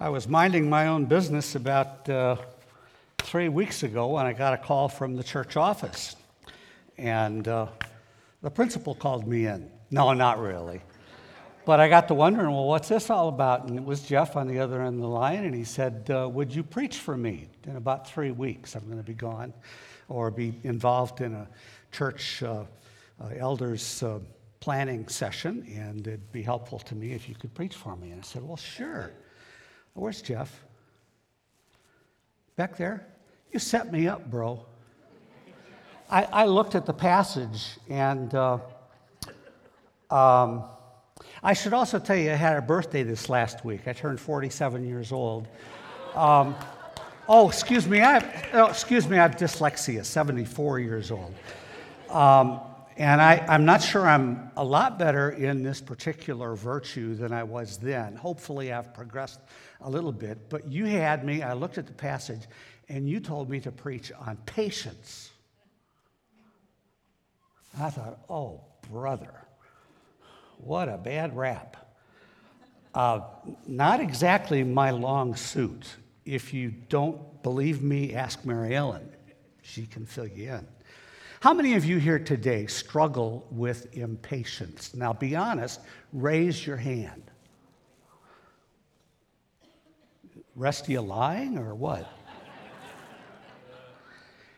I was minding my own business about uh, three weeks ago when I got a call from the church office. And uh, the principal called me in. No, not really. But I got to wondering, well, what's this all about? And it was Jeff on the other end of the line, and he said, uh, Would you preach for me? In about three weeks, I'm going to be gone or be involved in a church uh, uh, elders uh, planning session, and it'd be helpful to me if you could preach for me. And I said, Well, sure. Where's Jeff? Back there? You set me up, bro. I, I looked at the passage, and uh, um, I should also tell you I had a birthday this last week. I turned 47 years old. Um, oh, excuse me. I have, oh, excuse me. I have dyslexia. 74 years old. Um, and I, I'm not sure I'm a lot better in this particular virtue than I was then. Hopefully, I've progressed a little bit. But you had me, I looked at the passage, and you told me to preach on patience. I thought, oh, brother, what a bad rap. Uh, not exactly my long suit. If you don't believe me, ask Mary Ellen. She can fill you in. How many of you here today struggle with impatience? Now, be honest, raise your hand. Rest you lying or what?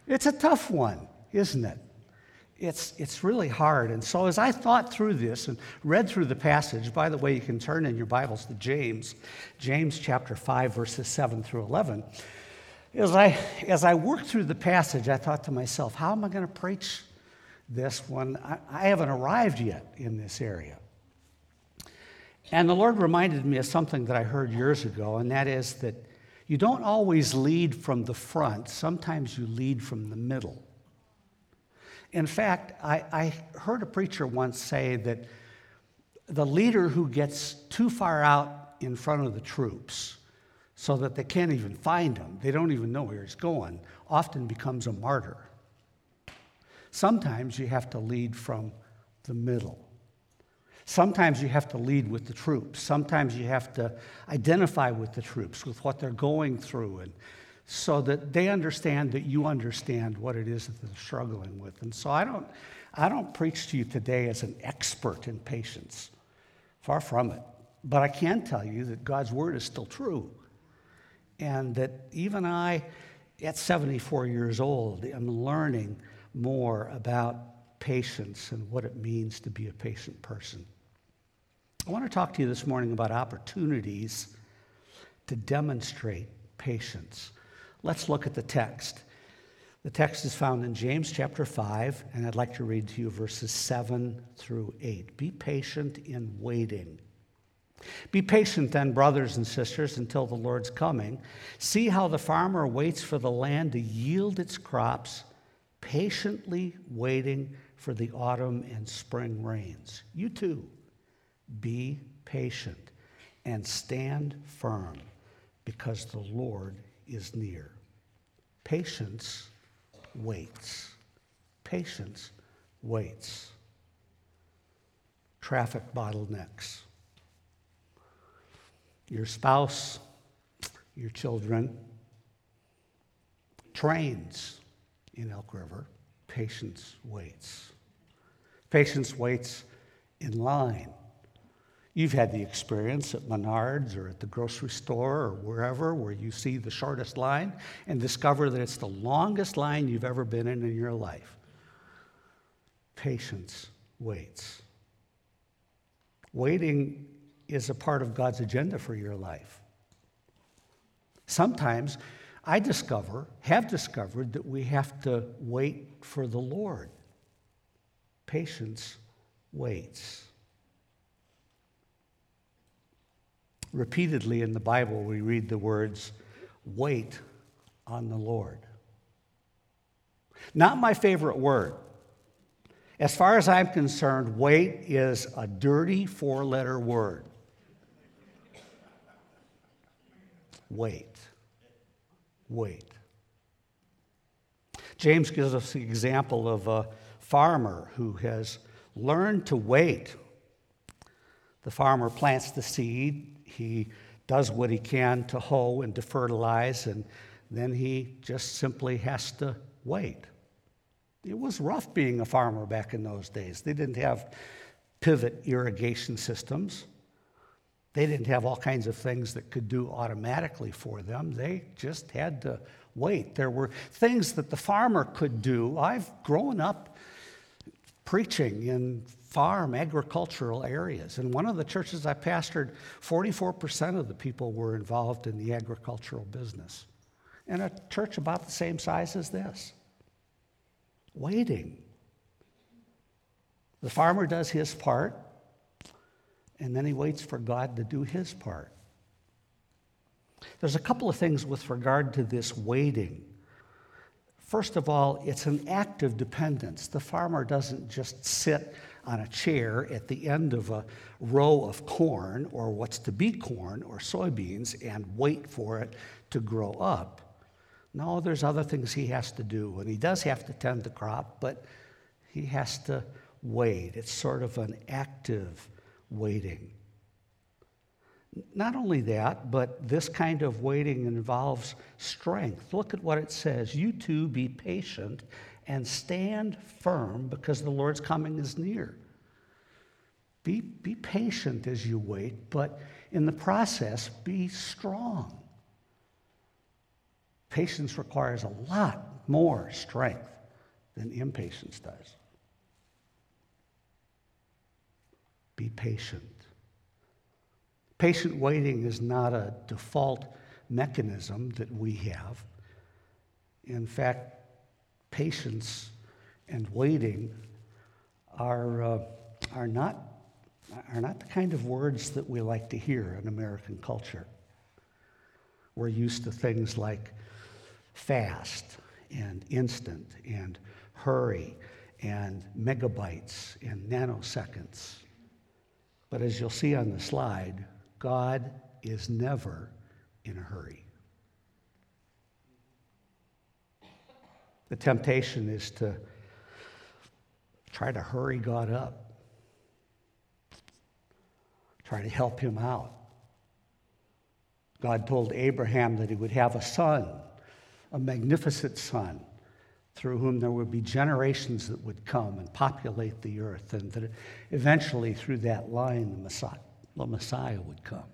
it's a tough one, isn't it? It's, it's really hard. And so, as I thought through this and read through the passage, by the way, you can turn in your Bibles to James, James chapter 5, verses 7 through 11. As I, as I worked through the passage, I thought to myself, how am I going to preach this when I, I haven't arrived yet in this area? And the Lord reminded me of something that I heard years ago, and that is that you don't always lead from the front, sometimes you lead from the middle. In fact, I, I heard a preacher once say that the leader who gets too far out in front of the troops so that they can't even find him, they don't even know where he's going, often becomes a martyr. Sometimes you have to lead from the middle. Sometimes you have to lead with the troops. Sometimes you have to identify with the troops, with what they're going through, and so that they understand that you understand what it is that they're struggling with. And so I don't, I don't preach to you today as an expert in patience. Far from it. But I can tell you that God's word is still true and that even I, at 74 years old, am learning more about patience and what it means to be a patient person. I want to talk to you this morning about opportunities to demonstrate patience. Let's look at the text. The text is found in James chapter 5, and I'd like to read to you verses 7 through 8. Be patient in waiting be patient then, brothers and sisters, until the Lord's coming. See how the farmer waits for the land to yield its crops, patiently waiting for the autumn and spring rains. You too, be patient and stand firm because the Lord is near. Patience waits. Patience waits. Traffic bottlenecks your spouse, your children, trains in Elk River. Patience waits. Patience waits in line. You've had the experience at Menards or at the grocery store or wherever where you see the shortest line and discover that it's the longest line you've ever been in in your life. Patience waits. Waiting is a part of God's agenda for your life. Sometimes I discover, have discovered, that we have to wait for the Lord. Patience waits. Repeatedly in the Bible, we read the words, wait on the Lord. Not my favorite word. As far as I'm concerned, wait is a dirty four letter word. Wait. Wait. James gives us the example of a farmer who has learned to wait. The farmer plants the seed, he does what he can to hoe and to fertilize, and then he just simply has to wait. It was rough being a farmer back in those days. They didn't have pivot irrigation systems. They didn't have all kinds of things that could do automatically for them. They just had to wait. There were things that the farmer could do. I've grown up preaching in farm agricultural areas. In one of the churches I pastored, 44% of the people were involved in the agricultural business. In a church about the same size as this. Waiting. The farmer does his part, and then he waits for God to do his part. There's a couple of things with regard to this waiting. First of all, it's an act of dependence. The farmer doesn't just sit on a chair at the end of a row of corn or what's to be corn or soybeans and wait for it to grow up. No, there's other things he has to do. And he does have to tend the crop, but he has to wait. It's sort of an active waiting. Not only that, but this kind of waiting involves strength. Look at what it says. You too be patient and stand firm because the Lord's coming is near. Be, be patient as you wait, but in the process, be strong. Patience requires a lot more strength than impatience does. Patient. Patient waiting is not a default mechanism that we have. In fact, patience and waiting are, uh, are, not, are not the kind of words that we like to hear in American culture. We're used to things like fast and instant and hurry and megabytes and nanoseconds. But as you'll see on the slide, God is never in a hurry. The temptation is to try to hurry God up, try to help him out. God told Abraham that he would have a son, a magnificent son, through whom there would be generations that would come and populate the earth, and that eventually, through that line, the Messiah the Messiah would come.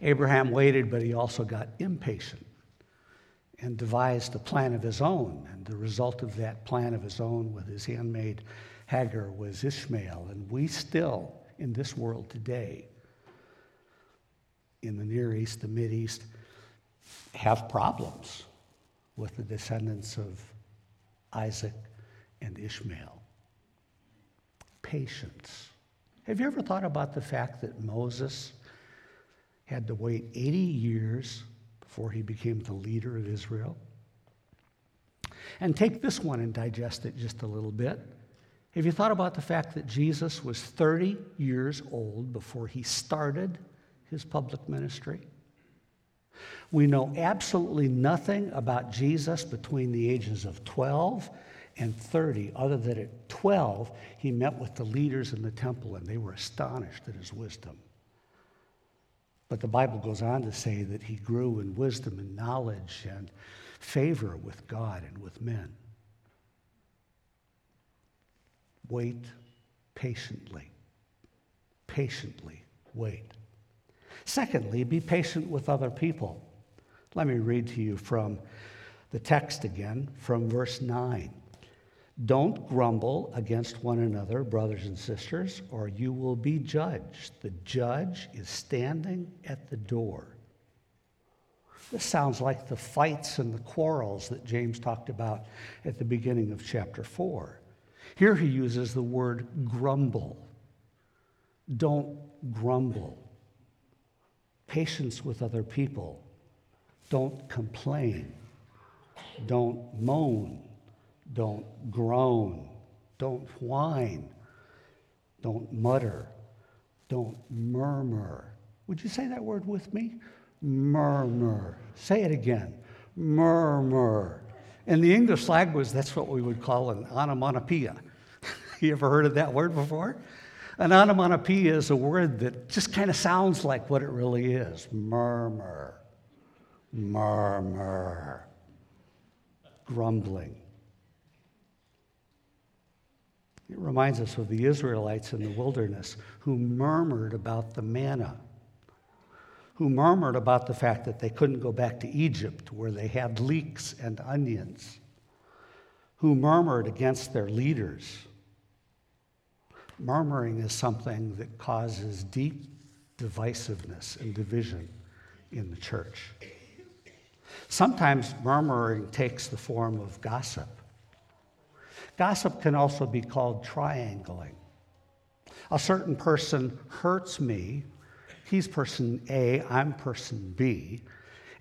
Abraham waited, but he also got impatient and devised a plan of his own. And the result of that plan of his own with his handmaid Hagar was Ishmael. And we still, in this world today, in the Near East, the Mid East, have problems with the descendants of Isaac and Ishmael. Patience. Have you ever thought about the fact that Moses had to wait 80 years before he became the leader of Israel? And take this one and digest it just a little bit. Have you thought about the fact that Jesus was 30 years old before he started his public ministry? We know absolutely nothing about Jesus between the ages of 12 and 30, other than at 12, he met with the leaders in the temple and they were astonished at his wisdom. But the Bible goes on to say that he grew in wisdom and knowledge and favor with God and with men. Wait patiently. Patiently wait. Secondly, be patient with other people. Let me read to you from the text again, from verse 9. Don't grumble against one another, brothers and sisters, or you will be judged. The judge is standing at the door. This sounds like the fights and the quarrels that James talked about at the beginning of chapter 4. Here he uses the word grumble. Don't grumble. Patience with other people. Don't complain. Don't moan don't groan. Don't whine. Don't mutter. Don't murmur. Would you say that word with me? Murmur. Say it again. Murmur. In the English language, that's what we would call an onomatopoeia. you ever heard of that word before? An onomatopoeia is a word that just kind of sounds like what it really is murmur, murmur, grumbling. It reminds us of the Israelites in the wilderness who murmured about the manna, who murmured about the fact that they couldn't go back to Egypt where they had leeks and onions, who murmured against their leaders. Murmuring is something that causes deep divisiveness and division in the church. Sometimes murmuring takes the form of gossip. Gossip can also be called triangling. A certain person hurts me, he's person A, I'm person B.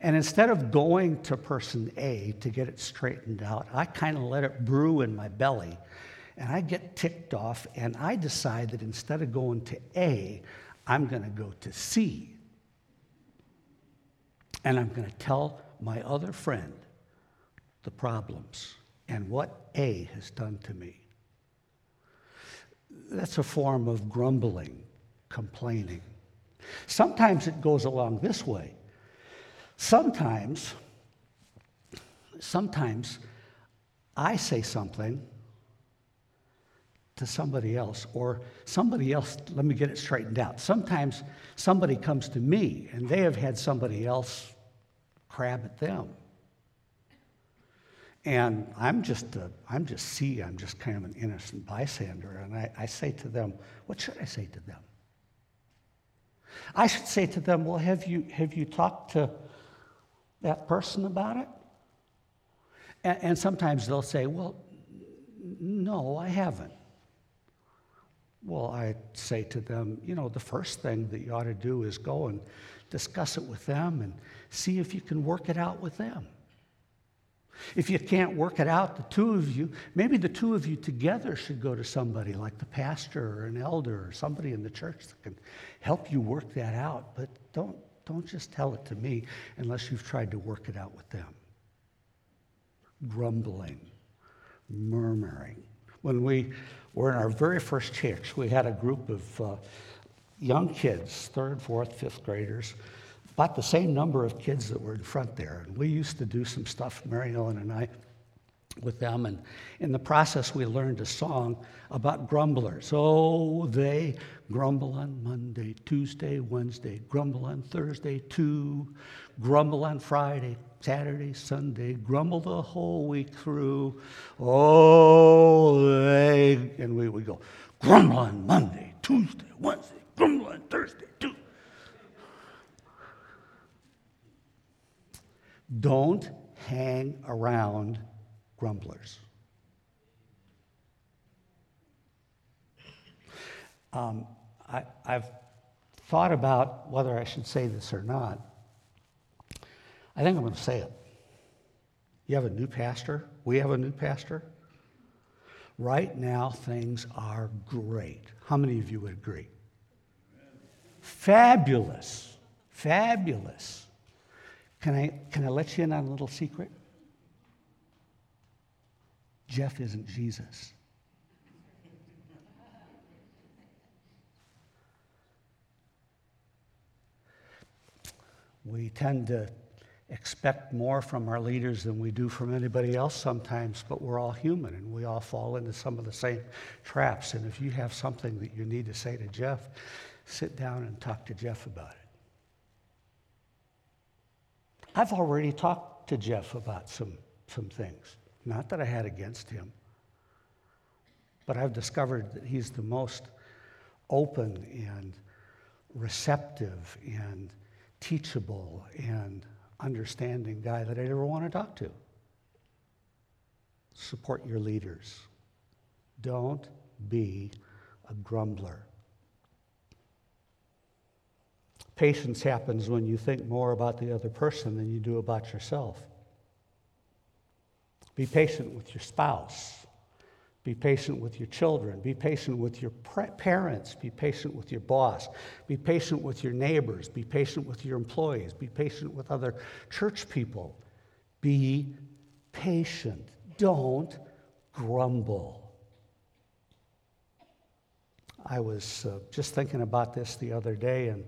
And instead of going to person A to get it straightened out, I kind of let it brew in my belly and I get ticked off and I decide that instead of going to A, I'm going to go to C. And I'm going to tell my other friend the problems and what A has done to me. That's a form of grumbling, complaining. Sometimes it goes along this way. Sometimes, sometimes I say something to somebody else, or somebody else, let me get it straightened out. Sometimes somebody comes to me and they have had somebody else crab at them. And I'm just, a, I'm just C, I'm just kind of an innocent bystander. And I, I say to them, what should I say to them? I should say to them, well, have you, have you talked to that person about it? And, and sometimes they'll say, well, no, I haven't. Well, I say to them, you know, the first thing that you ought to do is go and discuss it with them and see if you can work it out with them. If you can't work it out, the two of you, maybe the two of you together should go to somebody like the pastor or an elder or somebody in the church that can help you work that out. But don't, don't just tell it to me unless you've tried to work it out with them. Grumbling, murmuring. When we were in our very first church, we had a group of uh, young kids, third, fourth, fifth graders about the same number of kids that were in front there. And we used to do some stuff, Mary Ellen and I, with them. And in the process, we learned a song about grumblers. Oh, they grumble on Monday, Tuesday, Wednesday, grumble on Thursday, too, grumble on Friday, Saturday, Sunday, grumble the whole week through. Oh, they, and we would go, grumble on Monday, Tuesday, Wednesday, Tuesday. Don't hang around grumblers. Um, I, I've thought about whether I should say this or not. I think I'm going to say it. You have a new pastor. We have a new pastor. Right now, things are great. How many of you would agree? Fabulous. Fabulous. Can I, can I let you in on a little secret? Jeff isn't Jesus. We tend to expect more from our leaders than we do from anybody else sometimes, but we're all human and we all fall into some of the same traps. And if you have something that you need to say to Jeff, sit down and talk to Jeff about it. I've already talked to Jeff about some, some things. Not that I had against him, but I've discovered that he's the most open and receptive and teachable and understanding guy that I'd ever want to talk to. Support your leaders. Don't be a grumbler. Patience happens when you think more about the other person than you do about yourself. Be patient with your spouse. Be patient with your children. Be patient with your parents. Be patient with your boss. Be patient with your neighbors. Be patient with your employees. Be patient with other church people. Be patient. Don't grumble. I was uh, just thinking about this the other day and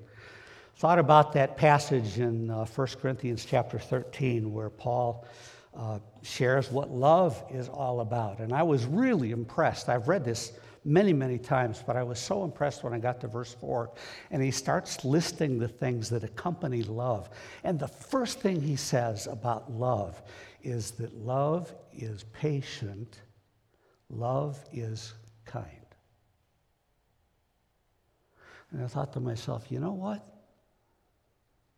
thought about that passage in uh, 1 Corinthians chapter 13 where Paul uh, shares what love is all about. And I was really impressed. I've read this many, many times, but I was so impressed when I got to verse 4. And he starts listing the things that accompany love. And the first thing he says about love is that love is patient, love is kind. And I thought to myself, you know what?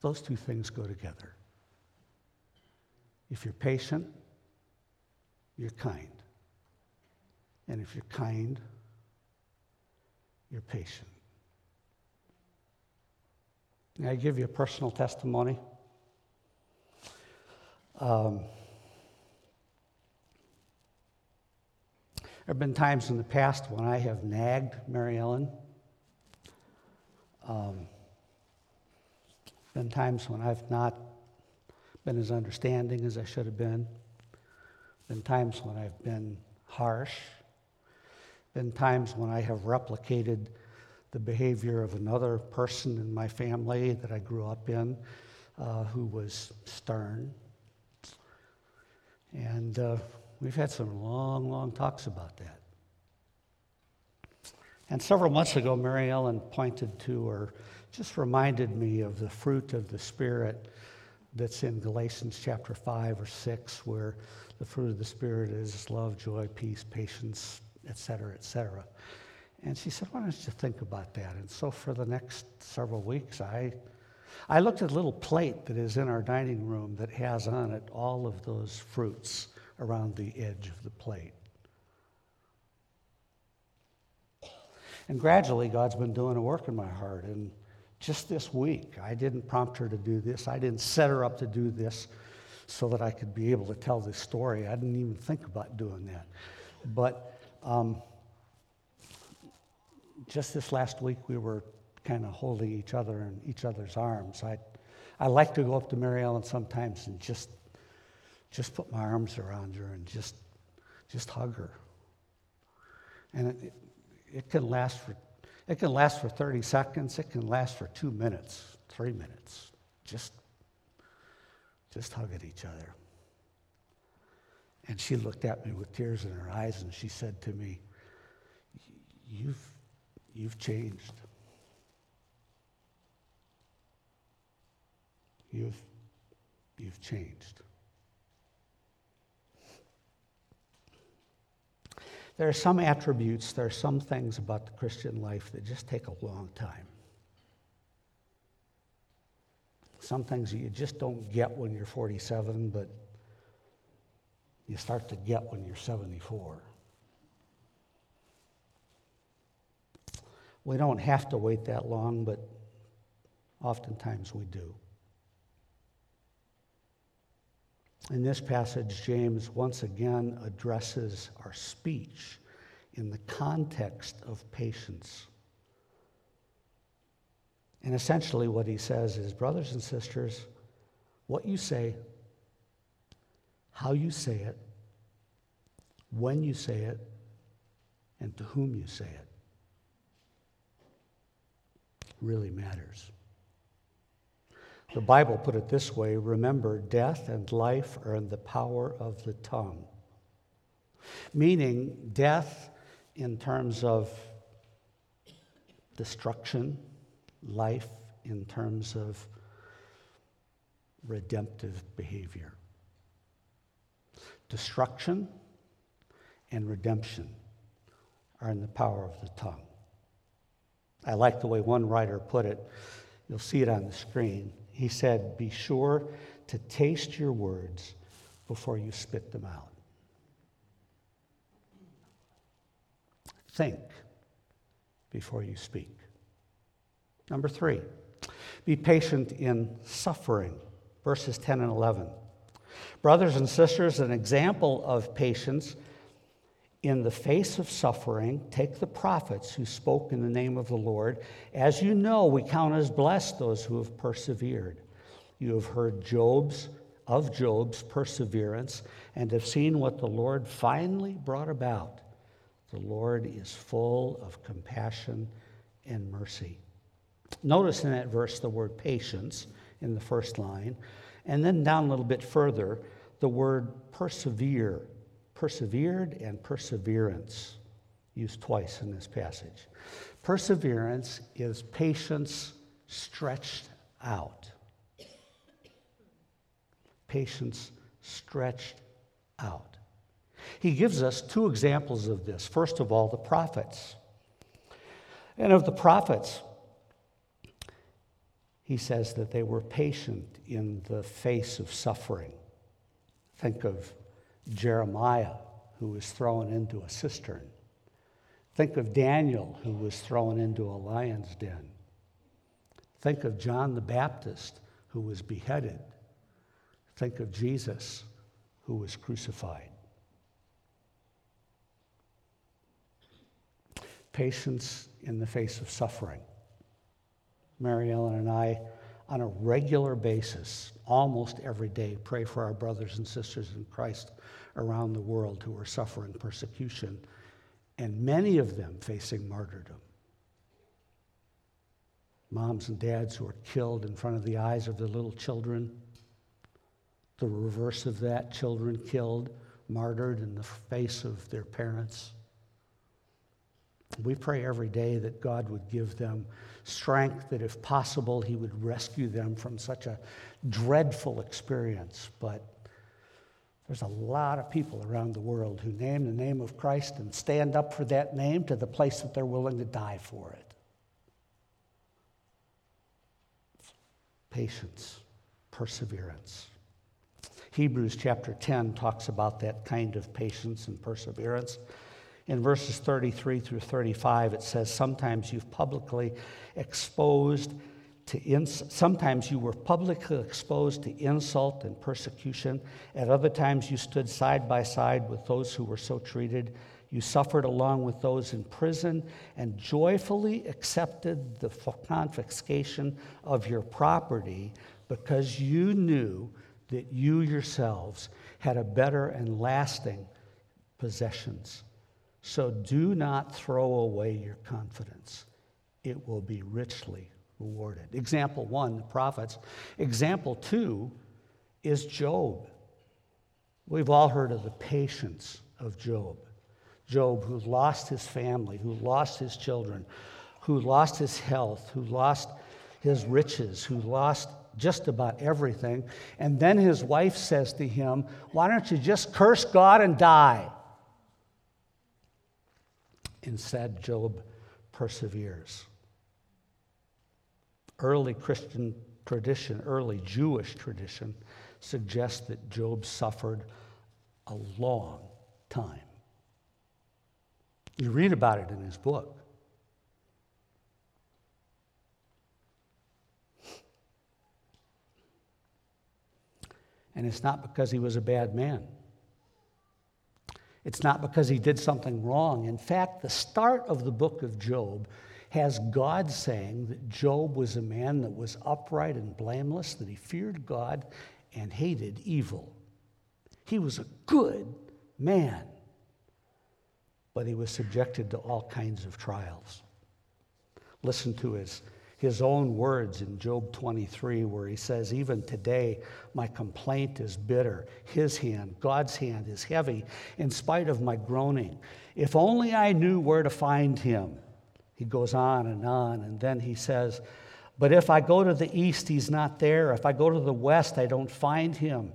Those two things go together. If you're patient, you're kind. And if you're kind, you're patient. May I give you a personal testimony? Um, there have been times in the past when I have nagged Mary Ellen. Um, been times when I've not been as understanding as I should have been. Been times when I've been harsh been times when I have replicated the behavior of another person in my family that I grew up in uh, who was stern. And uh, we've had some long, long talks about that. And several months ago, Mary Ellen pointed to or just reminded me of the fruit of the Spirit that's in Galatians chapter 5 or 6, where the fruit of the Spirit is love, joy, peace, patience, et cetera, et cetera. And she said, Why don't you think about that? And so for the next several weeks, I, I looked at a little plate that is in our dining room that has on it all of those fruits around the edge of the plate. And gradually, God's been doing a work in my heart. And just this week, I didn't prompt her to do this, I didn't set her up to do this so that I could be able to tell this story. I didn't even think about doing that. But um, just this last week, we were kind of holding each other in each other's arms. I, I like to go up to Mary Ellen sometimes and just, just put my arms around her and just, just hug her. And it, it, it can last for, it can last for 30 seconds. It can last for two minutes, three minutes. Just, just hug at each other. And she looked at me with tears in her eyes and she said to me, You've, you've changed. You've, you've changed. There are some attributes, there are some things about the Christian life that just take a long time. Some things you just don't get when you're 47, but you start to get when you're 74. We don't have to wait that long, but oftentimes we do. In this passage, James once again addresses our speech in the context of patience. And essentially, what he says is, brothers and sisters, what you say how you say it, when you say it, and to whom you say it really matters. The Bible put it this way remember, death and life are in the power of the tongue. Meaning, death in terms of destruction, life in terms of redemptive behavior. Destruction and redemption are in the power of the tongue. I like the way one writer put it. You'll see it on the screen. He said, Be sure to taste your words before you spit them out. Think before you speak. Number three, be patient in suffering. Verses 10 and 11. Brothers and sisters, an example of patience in the face of suffering, take the prophets who spoke in the name of the Lord. As you know, we count as blessed those who have persevered. You have heard Job's of Job's perseverance and have seen what the Lord finally brought about. The Lord is full of compassion and mercy. Notice in that verse the word patience in the first line, and then down a little bit further, the word persevere, persevered and perseverance, used twice in this passage. Perseverance is patience stretched out. Patience stretched out. He gives us two examples of this. First of all, the prophets. And of the prophets, he says that they were patient in the face of suffering. Think of Jeremiah, who was thrown into a cistern. Think of Daniel, who was thrown into a lion's den. Think of John the Baptist, who was beheaded. Think of Jesus, who was crucified. Patience in the face of suffering. Mary Ellen and I, on a regular basis, almost every day, pray for our brothers and sisters in Christ around the world who are suffering persecution, and many of them facing martyrdom. Moms and dads who are killed in front of the eyes of their little children. The reverse of that, children killed, martyred in the face of their parents. We pray every day that God would give them strength, that if possible, He would rescue them from such a dreadful experience. But there's a lot of people around the world who name the name of Christ and stand up for that name to the place that they're willing to die for it. Patience, perseverance. Hebrews chapter 10 talks about that kind of patience and perseverance. In verses 33 through 35, it says, Sometimes you've publicly exposed to ins- sometimes you were publicly exposed to insult and persecution. At other times, you stood side by side with those who were so treated. You suffered along with those in prison and joyfully accepted the confiscation of your property because you knew that you yourselves had a better and lasting possessions. So do not throw away your confidence, it will be richly rewarded. Example one, the prophets. Example two is Job. We've all heard of the patience of Job. Job, who lost his family, who lost his children, who lost his health, who lost his riches, who lost just about everything. And then his wife says to him, Why don't you just curse God and die? Instead, Job perseveres. Early Christian tradition, early Jewish tradition, suggests that Job suffered a long time. You read about it in his book. And it's not because he was a bad man. It's not because he did something wrong. In fact, the start of the book of Job has God saying that Job was a man that was upright and blameless, that he feared God and hated evil. He was a good man, but he was subjected to all kinds of trials. Listen to his his own words in Job 23, where he says, Even today, my complaint is bitter. His hand, God's hand, is heavy in spite of my groaning. If only I knew where to find him. He goes on and on, and then he says, But if I go to the east, he's not there. If I go to the west, I don't find him.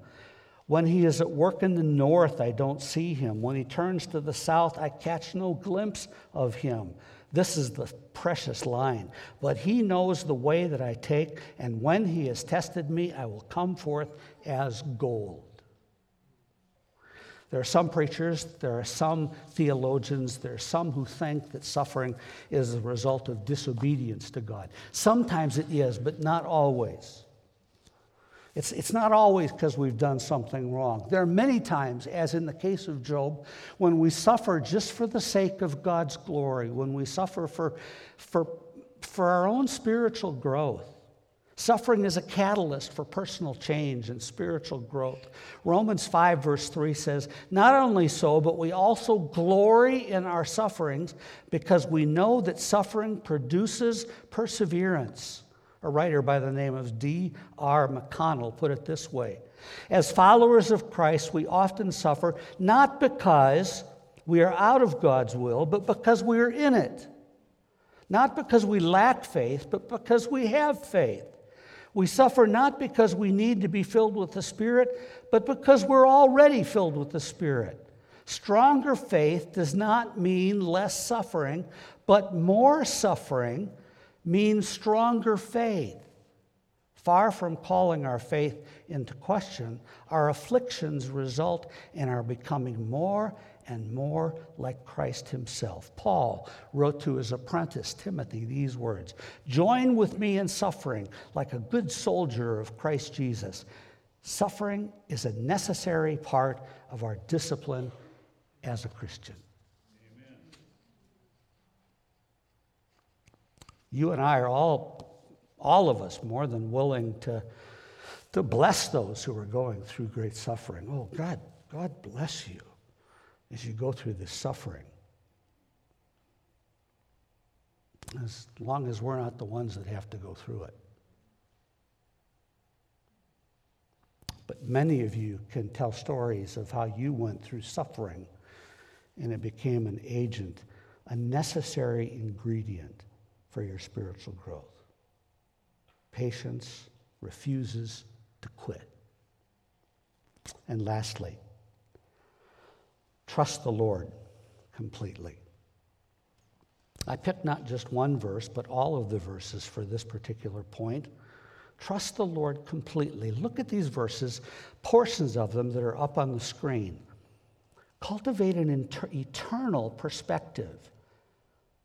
When he is at work in the north, I don't see him. When he turns to the south, I catch no glimpse of him. This is the precious line. But he knows the way that I take, and when he has tested me, I will come forth as gold. There are some preachers, there are some theologians, there are some who think that suffering is a result of disobedience to God. Sometimes it is, but not always. It's, it's not always because we've done something wrong. There are many times, as in the case of Job, when we suffer just for the sake of God's glory, when we suffer for, for, for our own spiritual growth. Suffering is a catalyst for personal change and spiritual growth. Romans 5, verse 3 says, Not only so, but we also glory in our sufferings because we know that suffering produces perseverance. A writer by the name of D.R. McConnell put it this way As followers of Christ, we often suffer not because we are out of God's will, but because we are in it. Not because we lack faith, but because we have faith. We suffer not because we need to be filled with the Spirit, but because we're already filled with the Spirit. Stronger faith does not mean less suffering, but more suffering means stronger faith. Far from calling our faith into question, our afflictions result in our becoming more and more like Christ himself. Paul wrote to his apprentice Timothy these words Join with me in suffering like a good soldier of Christ Jesus. Suffering is a necessary part of our discipline as a Christian. You and I are all, all of us, more than willing to, to bless those who are going through great suffering. Oh, God, God bless you as you go through this suffering. As long as we're not the ones that have to go through it. But many of you can tell stories of how you went through suffering and it became an agent, a necessary ingredient for your spiritual growth. Patience refuses to quit. And lastly, Trust the Lord completely. I picked not just one verse, but all of the verses for this particular point. Trust the Lord completely. Look at these verses, portions of them that are up on the screen. Cultivate an inter- eternal perspective.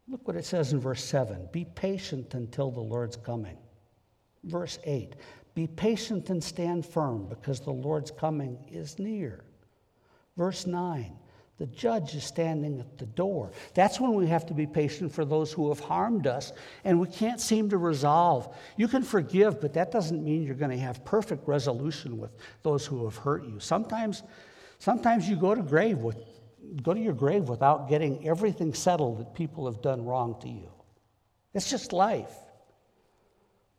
Look what it says in verse 7 Be patient until the Lord's coming. Verse 8 Be patient and stand firm because the Lord's coming is near. Verse 9 the judge is standing at the door. That's when we have to be patient for those who have harmed us and we can't seem to resolve. You can forgive, but that doesn't mean you're going to have perfect resolution with those who have hurt you. Sometimes, sometimes you go to grave with, go to your grave without getting everything settled that people have done wrong to you. It's just life.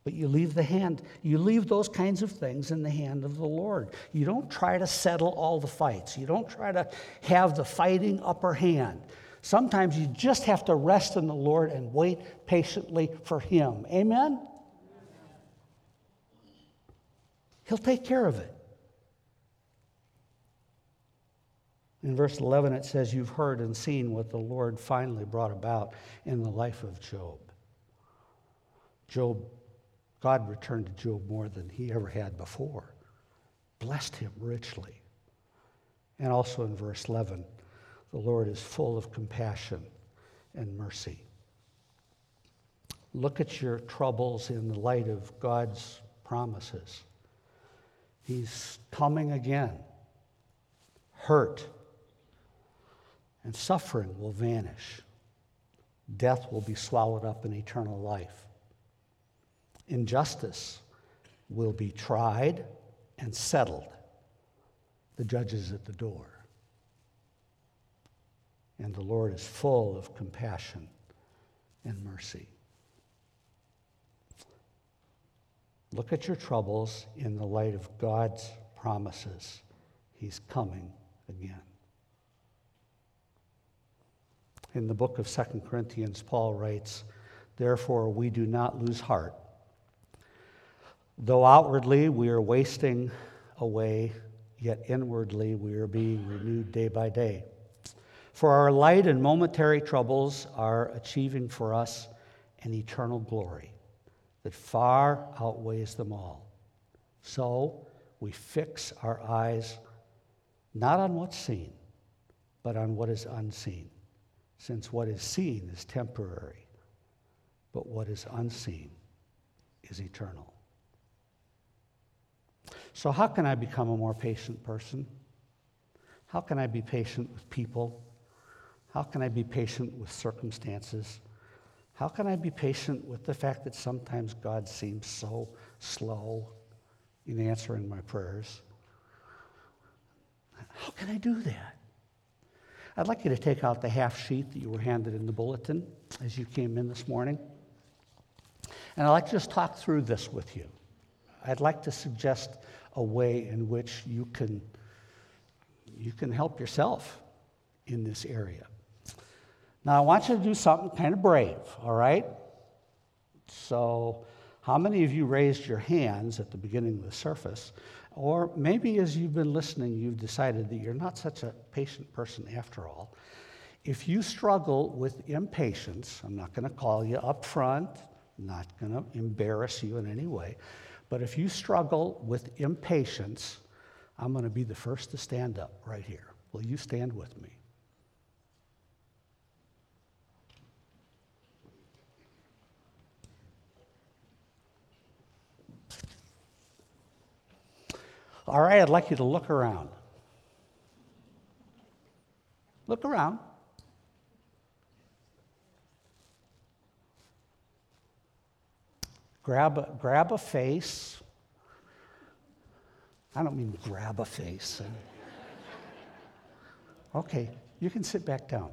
But you leave the hand, you leave those kinds of things in the hand of the Lord. You don't try to settle all the fights. You don't try to have the fighting upper hand. Sometimes you just have to rest in the Lord and wait patiently for Him. Amen? He'll take care of it. In verse 11, it says, You've heard and seen what the Lord finally brought about in the life of Job. Job God returned to Job more than he ever had before, blessed him richly. And also in verse 11, the Lord is full of compassion and mercy. Look at your troubles in the light of God's promises. He's coming again. Hurt and suffering will vanish. Death will be swallowed up in eternal life injustice will be tried and settled. The judge is at the door. And the Lord is full of compassion and mercy. Look at your troubles in the light of God's promises. He's coming again. In the book of Second Corinthians, Paul writes, Therefore, we do not lose heart. Though outwardly we are wasting away, yet inwardly we are being renewed day by day. For our light and momentary troubles are achieving for us an eternal glory that far outweighs them all. So we fix our eyes not on what's seen, but on what is unseen, since what is seen is temporary, but what is unseen is eternal. So, how can I become a more patient person? How can I be patient with people? How can I be patient with circumstances? How can I be patient with the fact that sometimes God seems so slow in answering my prayers. How can I do that? I'd like you to take out the half sheet that you were handed in the bulletin as you came in this morning. And I'd like to just talk through this with you. I'd like to suggest a way in which you can, you can help yourself in this area. Now, I want you to do something kind of brave, all right? So, how many of you raised your hands at the beginning of the service? Or maybe as you've been listening, you've decided that you're not such a patient person after all. If you struggle with impatience, I'm not going to call you up front, not going to embarrass you in any way, but if you struggle with impatience, I'm going to be the first to stand up right here. Will you stand with me? All right, I'd like you to look around. Look around. Grab a, grab a face. I don't mean grab a face. Okay, you can sit back down.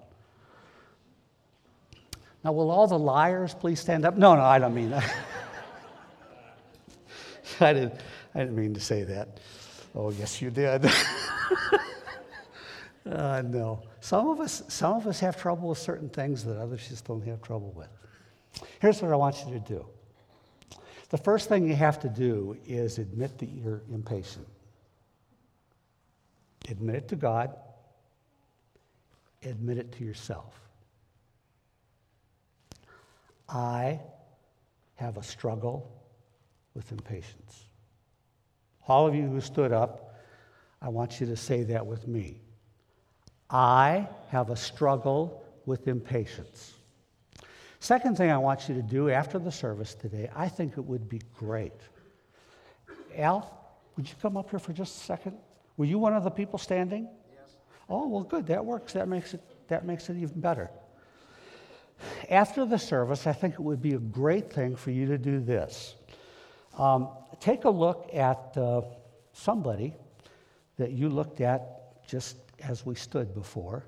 Now, will all the liars please stand up? No, no, I don't mean that. I, didn't, I didn't mean to say that. Oh, yes, you did. uh, no. Some of, us, some of us have trouble with certain things that others just don't have trouble with. Here's what I want you to do the first thing you have to do is admit that you're impatient. Admit it to God, admit it to yourself. I have a struggle with impatience. All of you who stood up, I want you to say that with me. I have a struggle with impatience. Second thing I want you to do after the service today, I think it would be great. Al, would you come up here for just a second? Were you one of the people standing? Yes. Oh, well, good. That works. That makes it, that makes it even better. After the service, I think it would be a great thing for you to do this. Um, take a look at uh, somebody that you looked at just as we stood before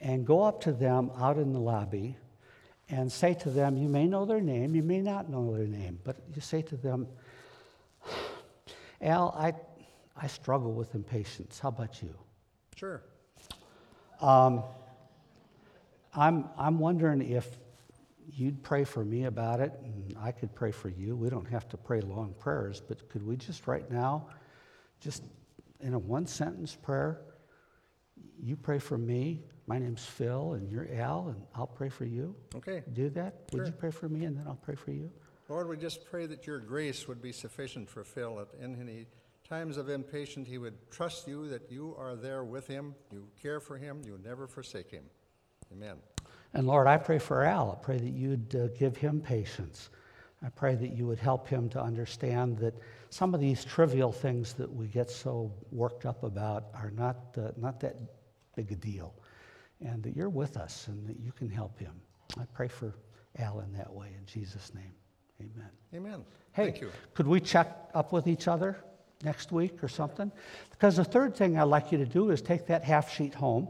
and go up to them out in the lobby and say to them, you may know their name, you may not know their name, but you say to them, Al, I, I struggle with impatience. How about you? Sure. Um, I'm, I'm wondering if you'd pray for me about it, and I could pray for you. We don't have to pray long prayers, but could we just right now, just in a one sentence prayer, you pray for me. My name's Phil, and you're Al, and I'll pray for you. Okay. Do that? Sure. Would you pray for me, and then I'll pray for you? Lord, we just pray that your grace would be sufficient for Phil. That in any times of impatience, he would trust you, that you are there with him, you care for him, you never forsake him. Amen. And Lord, I pray for Al. I pray that you'd uh, give him patience. I pray that you would help him to understand that some of these trivial things that we get so worked up about are not, uh, not that big a deal. And that you're with us and that you can help him. I pray for Al in that way. In Jesus' name, amen. Amen. Hey, Thank you. could we check up with each other next week or something? Because the third thing I'd like you to do is take that half sheet home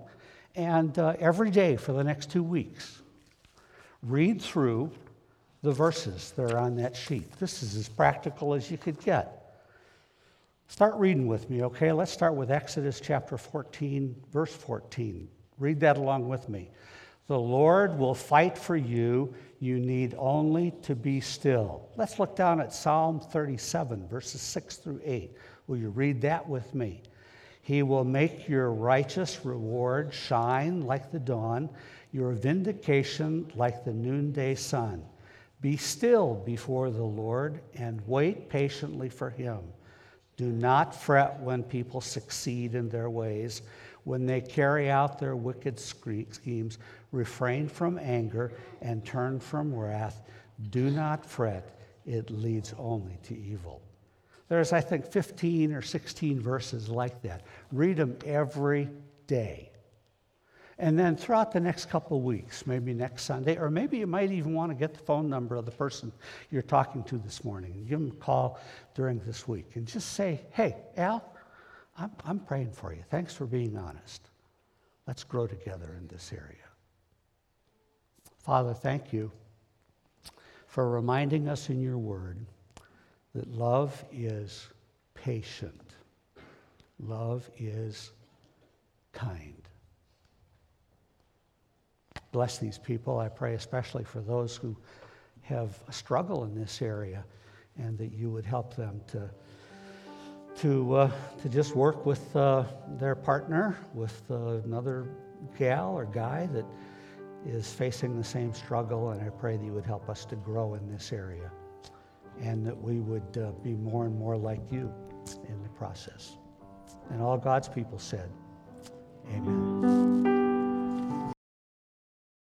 and uh, every day for the next two weeks, read through the verses that are on that sheet. This is as practical as you could get. Start reading with me, okay? Let's start with Exodus chapter 14, verse 14. Read that along with me. The Lord will fight for you. You need only to be still. Let's look down at Psalm 37, verses 6 through 8. Will you read that with me? He will make your righteous reward shine like the dawn, your vindication like the noonday sun. Be still before the Lord and wait patiently for him. Do not fret when people succeed in their ways, when they carry out their wicked schemes. Refrain from anger and turn from wrath. Do not fret, it leads only to evil. There's, I think, 15 or 16 verses like that. Read them every day. And then throughout the next couple of weeks, maybe next Sunday, or maybe you might even want to get the phone number of the person you're talking to this morning give them a call during this week and just say, hey, Al, I'm, I'm praying for you. Thanks for being honest. Let's grow together in this area. Father, thank you for reminding us in your word that love is patient, love is kind. Bless these people. I pray especially for those who have a struggle in this area and that you would help them to, to, uh, to just work with uh, their partner, with uh, another gal or guy that is facing the same struggle. And I pray that you would help us to grow in this area and that we would uh, be more and more like you in the process. And all God's people said, Amen.